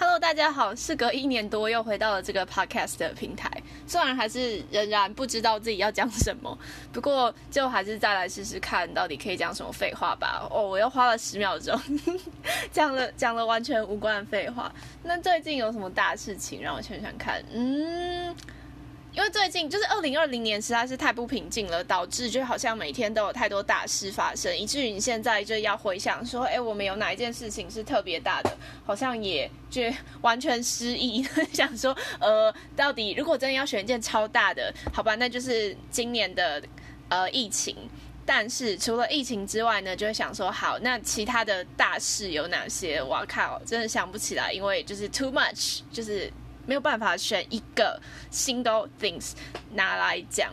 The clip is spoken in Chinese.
Hello，大家好，事隔一年多又回到了这个 Podcast 的平台，虽然还是仍然不知道自己要讲什么，不过就还是再来试试看到底可以讲什么废话吧。哦，我又花了十秒钟 讲了讲了完全无关的废话。那最近有什么大事情让我想想看？嗯。最近就是二零二零年实在是太不平静了，导致就好像每天都有太多大事发生，以至于你现在就要回想说，哎，我们有哪一件事情是特别大的，好像也就完全失忆，想说，呃，到底如果真的要选一件超大的，好吧，那就是今年的呃疫情。但是除了疫情之外呢，就会想说，好，那其他的大事有哪些？我靠，真的想不起来，因为就是 too much，就是。没有办法选一个 single things 拿来讲，